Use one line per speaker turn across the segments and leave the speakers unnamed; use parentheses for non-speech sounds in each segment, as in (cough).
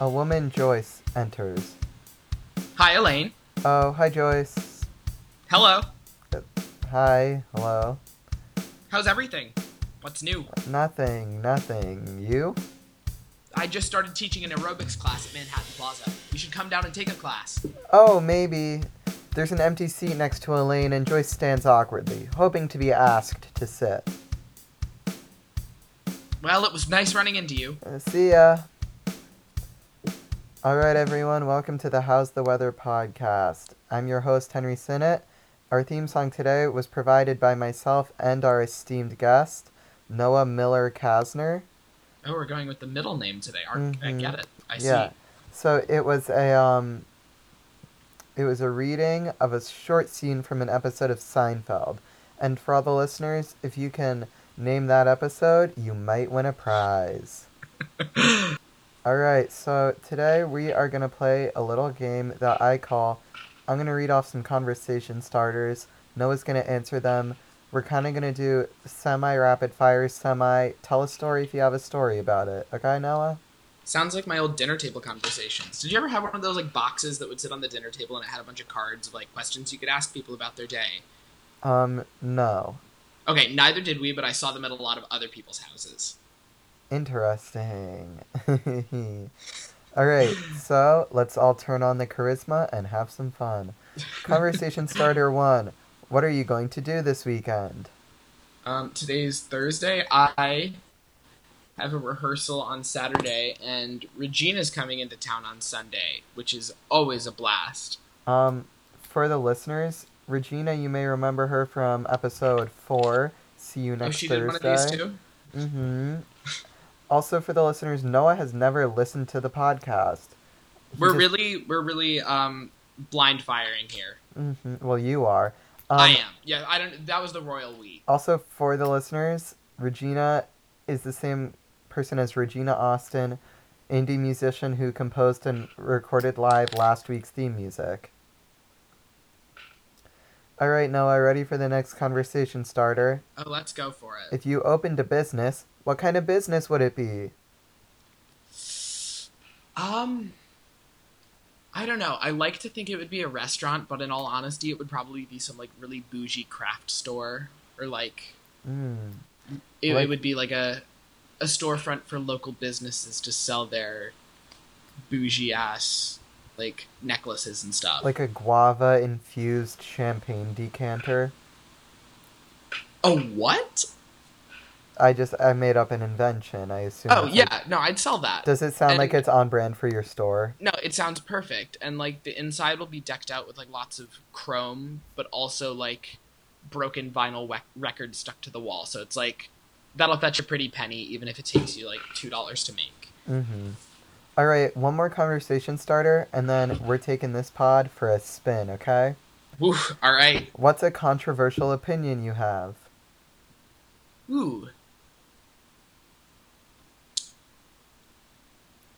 A woman, Joyce, enters.
Hi, Elaine.
Oh, hi, Joyce.
Hello.
Hi, hello.
How's everything? What's new?
Nothing, nothing. You?
I just started teaching an aerobics class at Manhattan Plaza. You should come down and take a class.
Oh, maybe. There's an empty seat next to Elaine, and Joyce stands awkwardly, hoping to be asked to sit.
Well, it was nice running into you.
Uh, see ya. Alright, everyone, welcome to the How's the Weather podcast. I'm your host, Henry Sinnott. Our theme song today was provided by myself and our esteemed guest, Noah Miller Kasner.
Oh, we're going with the middle name today. Ar- I get it. I
Yeah.
see.
So it was a um it was a reading of a short scene from an episode of Seinfeld. And for all the listeners, if you can name that episode, you might win a prize. (laughs) Alright, so today we are going to play a little game that I call I'm going to read off some conversation starters. Noah's going to answer them. We're kind of going to do semi rapid fire, semi tell a story if you have a story about it. Okay, Noah?
Sounds like my old dinner table conversations. Did you ever have one of those like boxes that would sit on the dinner table and it had a bunch of cards of like questions you could ask people about their day?
Um, no.
Okay, neither did we, but I saw them at a lot of other people's houses.
Interesting. (laughs) Alright, so let's all turn on the charisma and have some fun. Conversation (laughs) starter one What are you going to do this weekend?
Um, today's Thursday. I have a rehearsal on Saturday, and Regina's coming into town on Sunday, which is always a blast.
Um, for the listeners, Regina, you may remember her from episode four. See you next
Oh,
next
she
Thursday.
did one of these too.
Mm-hmm. Also, for the listeners, Noah has never listened to the podcast. He
We're
just-
really, we're really um, blind firing here.
Mhm, Well, you are. Um,
I am. Yeah, I don't. That was the royal we.
Also, for the listeners, Regina is the same person as Regina Austin, indie musician who composed and recorded live last week's theme music. All right, Noah, ready for the next conversation starter?
Oh, let's go for it.
If you opened a business, what kind of business would it be?
Um, I don't know. I like to think it would be a restaurant, but in all honesty, it would probably be some like really bougie craft store, or like
Mm.
it,
Like-
it would be like a a storefront for local businesses to sell their bougie ass like necklaces and stuff.
Like a guava infused champagne decanter.
A what?
I just I made up an invention. I assume.
Oh yeah,
like-
no, I'd sell that.
does it sound like it's on brand for your store?
No, it sounds perfect, and like the inside will be decked out with like lots of chrome, but also like broken vinyl wec- records stuck to the wall. So it's like that'll fetch a pretty penny, even if it takes you like two dollars to make.
Mm-hmm. All right, one more conversation starter, and then we're taking this pod for a spin. Okay?
Woo! All right.
What's a controversial opinion you have?
Ooh.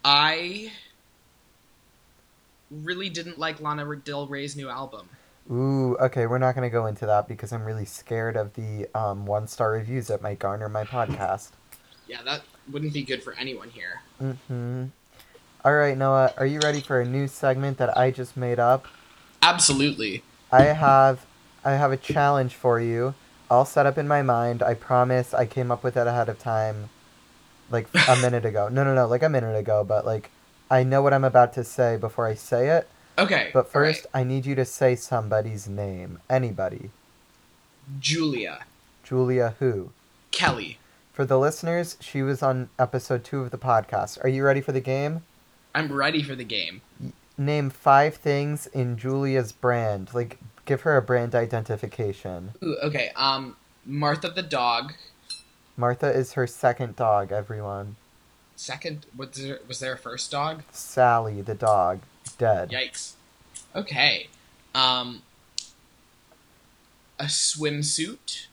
I really didn't like Lana Del Rey's new album.
Ooh, okay, we're not gonna go into that because I'm really scared of the um, one star reviews that might garner my podcast.
Yeah, that wouldn't be good for anyone here.
Mm-hmm. All right, Noah, are you ready for a new segment that I just made up?
Absolutely.
I have I have a challenge for you, all set up in my mind. I promise I came up with it ahead of time, like a minute ago. No, no, no, like a minute ago. But like, I know what I'm about to say before I say it.
Okay.
But
all right.
first, I need you to say somebody's name. Anybody.
Julia
Julia who?
Kelly.
For the listeners, she was on episode two of the podcast. Are you ready for the game?
I'm ready for the game.
Name five things in Julia's brand. Like, give her a brand identification.
Ooh, okay. Um, Martha the dog.
Martha is her second dog, everyone.
Second, was there, was there a first dog?
Sally, the dog, dead.
Yikes. Okay. Um, a swimsuit.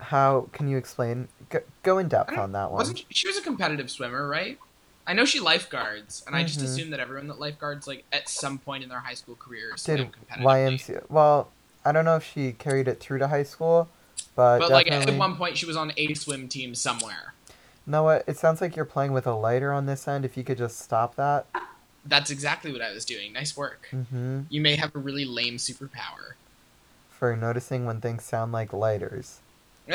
How can you explain? Go, go in depth on that one.
Wasn't she, she was a competitive swimmer, right? I know she lifeguards, and I just assume that everyone that lifeguards, like at some point in their high school career,
Did
competitively.
YMCA? Well, I don't know if she carried it through to high school, but,
But like at one point, she was on a swim team somewhere.
Noah, it sounds like you're playing with a lighter on this end. If you could just stop that.
That's exactly what I was doing. Nice work.
Mm-hmm.
You may have a really lame superpower.
For noticing when things sound like lighters. (laughs)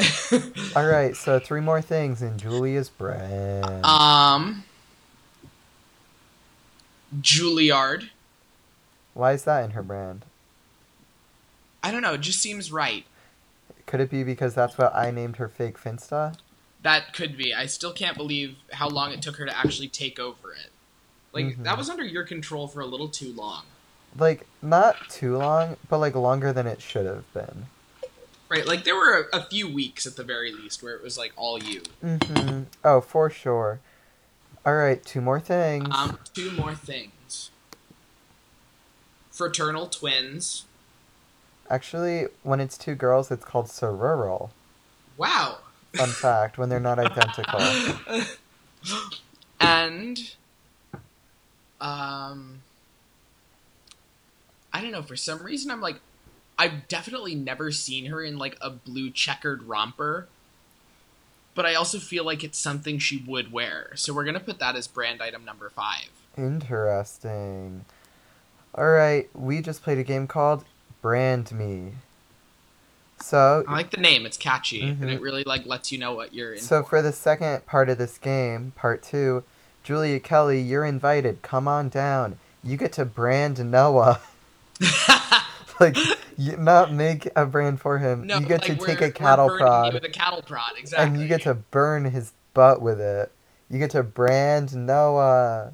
All right, so three more things in Julia's brand.
um, Juilliard.
Why is that in her brand?
I don't know. It just seems right.
Could it be because that's what I named her fake Finsta?
That could be. I still can't believe how long it took her to actually take over it. Like
Mhm.
that was under your control for a little too long.
Like, not too long, but like longer than it should have been.
Right? Like there were a, a few weeks at the very least where it was like all you.
Mm-hmm. Oh, for sure. All right, two more things.
Um, two more things. Fraternal twins.
Actually, when it's two girls, it's called sororal.
Wow.
Fun fact: when they're not identical. (laughs)
and um I don't know, for some reason I'm like I've definitely never seen her in like a blue checkered romper. But I also feel like it's something she would wear. So we're gonna put that as brand item number five.
Interesting. All right, we just played a game called Brand Me. So,
I like the name, it's catchy, and
Mhm.
it really like lets you know what you're in.
so for the second part of this game, part two, Julia Kelly, you're invited. Come on down. You get to brand Noah. (laughs) like, you not make a brand for him.
no,
you get
like,
to take a cattle
we're burning you
prod.
with a cattle prod, exactly.
and you get to burn his butt with it. You get to brand Noah.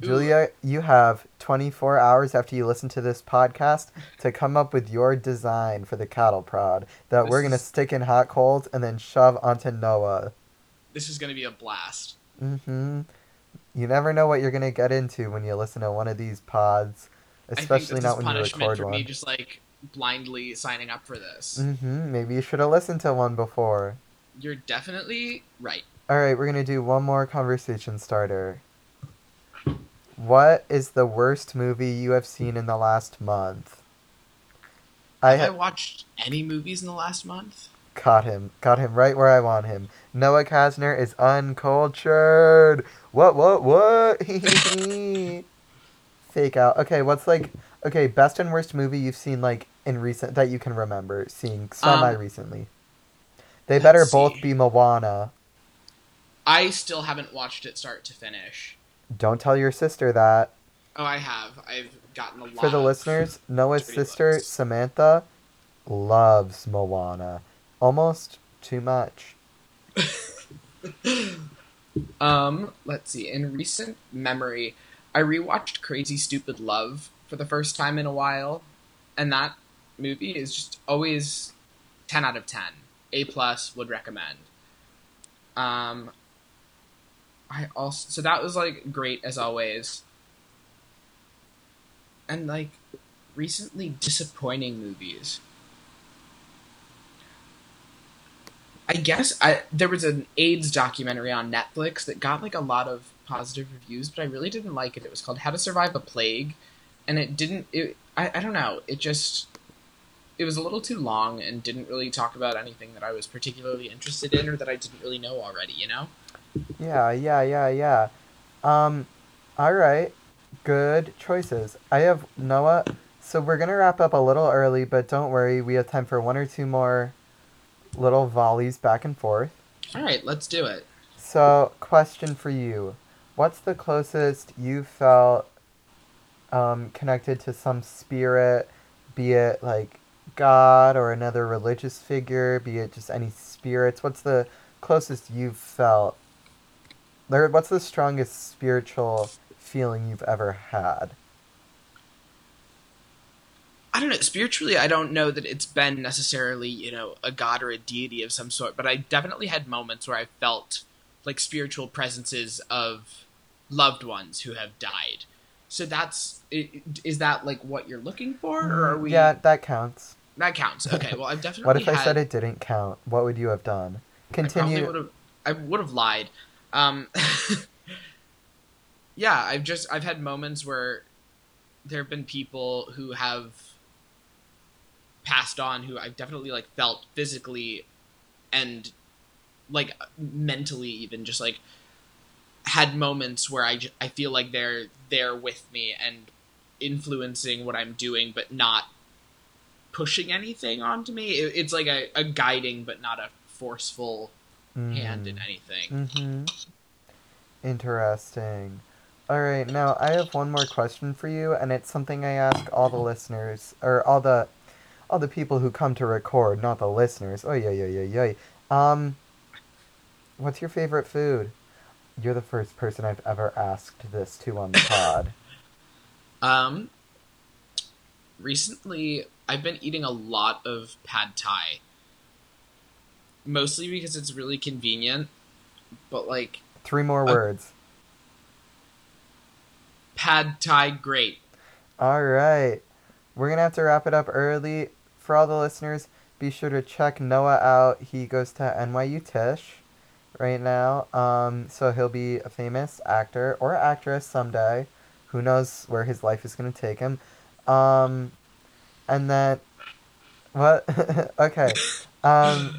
Julia, you have 24 hours after you listen to this podcast to come up with your design for the cattle prod that
This
we're going to stick in hot coals and then shove onto Noah.
This is gonna be a blast.
hmm You never know what you're going to get into when you listen to one of these pods, especially
I think this
not when you record
for
one.
me just like blindly signing up for this.
hmm Maybe you should have listened to one before.
You're definitely right.
All right, we're gonna do one more conversation starter. What is the worst movie you have seen in the last month? I
Have I watched any movies in the last month?
caught him, caught him right where I want him. Noah Kasner is uncultured. What? What? What? (laughs) Fake out. Okay, what's like? Okay, best and worst movie you've seen like in recent that you can remember seeing semi um, recently. They better both
see.
be Moana.
I still haven't watched it start to finish.
Don't tell your sister that.
Oh, I have. I've gotten a lot.
For the listeners, Noah's sister,
looks.
Samantha, loves Moana. Almost too much. (laughs)
Um, let's see. In recent memory, I rewatched Crazy Stupid Love for the first time in a while, and that movie is just always ten out of ten. A plus would recommend. Um, I also so that was like great as always, and like recently disappointing movies. I guess I there was an AIDS documentary on Netflix that got like a lot of positive reviews, but I really didn't like it. It was called How to Survive a Plague, and it didn't. It I, I don't know. It just it was a little too long and didn't really talk about anything that I was particularly interested in or that I didn't really know already. You know.
Yeah, yeah, yeah, yeah. Um, all right. Good choices. I have Noah. So we're gonna wrap up a little early, but don't worry. We have time for one or two more little volleys back and forth.
All right, let's do it.
So, question for you: What's the closest you felt um, connected to some spirit, be it like God or another religious figure, be it just any spirits? What's the closest you've felt? Or what's the strongest spiritual feeling you've ever had?
I don't know. Spiritually, I don't know that it's been necessarily, you know, a god or a deity of some sort, but I definitely had moments where I felt like spiritual presences of loved ones who have died. So that's is that like what you're looking for, or are we?
Yeah, that counts.
that counts. Okay, well, I've (laughs) definitely.
What if I said it didn't count? What would you have done? Continue.
I would have lied. Um, (laughs) yeah, I've just I've had moments where there have been people who have passed on who I've definitely like felt physically and like mentally even just like had moments where I, I feel like they're there with me and influencing what I'm doing, but not pushing anything onto me. It, it's like a, a guiding, but not a forceful hand in anything.
Mm-hmm. Interesting. All right, now I have one more question for you, and it's something I ask all the listeners or all the all the people who come to record, not the listeners. Oh yeah, yeah, yeah, yeah. Um, what's your favorite food? You're the first person I've ever asked this to on the pod. (laughs)
Um, recently, I've been eating a lot of pad thai. Mostly because it's really convenient, but like
Three more
Uh,
words.
pad thai great.
All right. We're going to have to wrap it up early. For all the listeners, be sure to check Noah out. He goes to NYU Tisch right now. Um, so he'll be a famous actor or actress someday. Who knows where his life is going to take him. Um, and then, what? (laughs) okay. Um,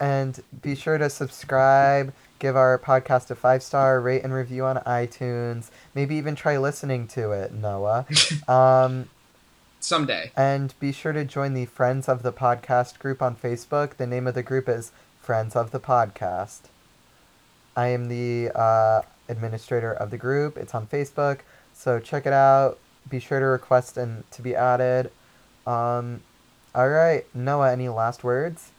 and be sure to subscribe, give our podcast a five star rate and review on iTunes. Maybe even try listening to it, Noah. (laughs) Um,
Someday.
and be sure to join the Friends of the Podcast group on Facebook. The name of the group is Friends of the Podcast. I am the uh, administrator of the group. It's on Facebook, so check it out. Be sure to request and to be added. Um, all right, Noah. Any last words?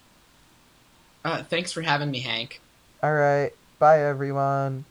Uh, thanks for having me, Hank.
All right, bye everyone.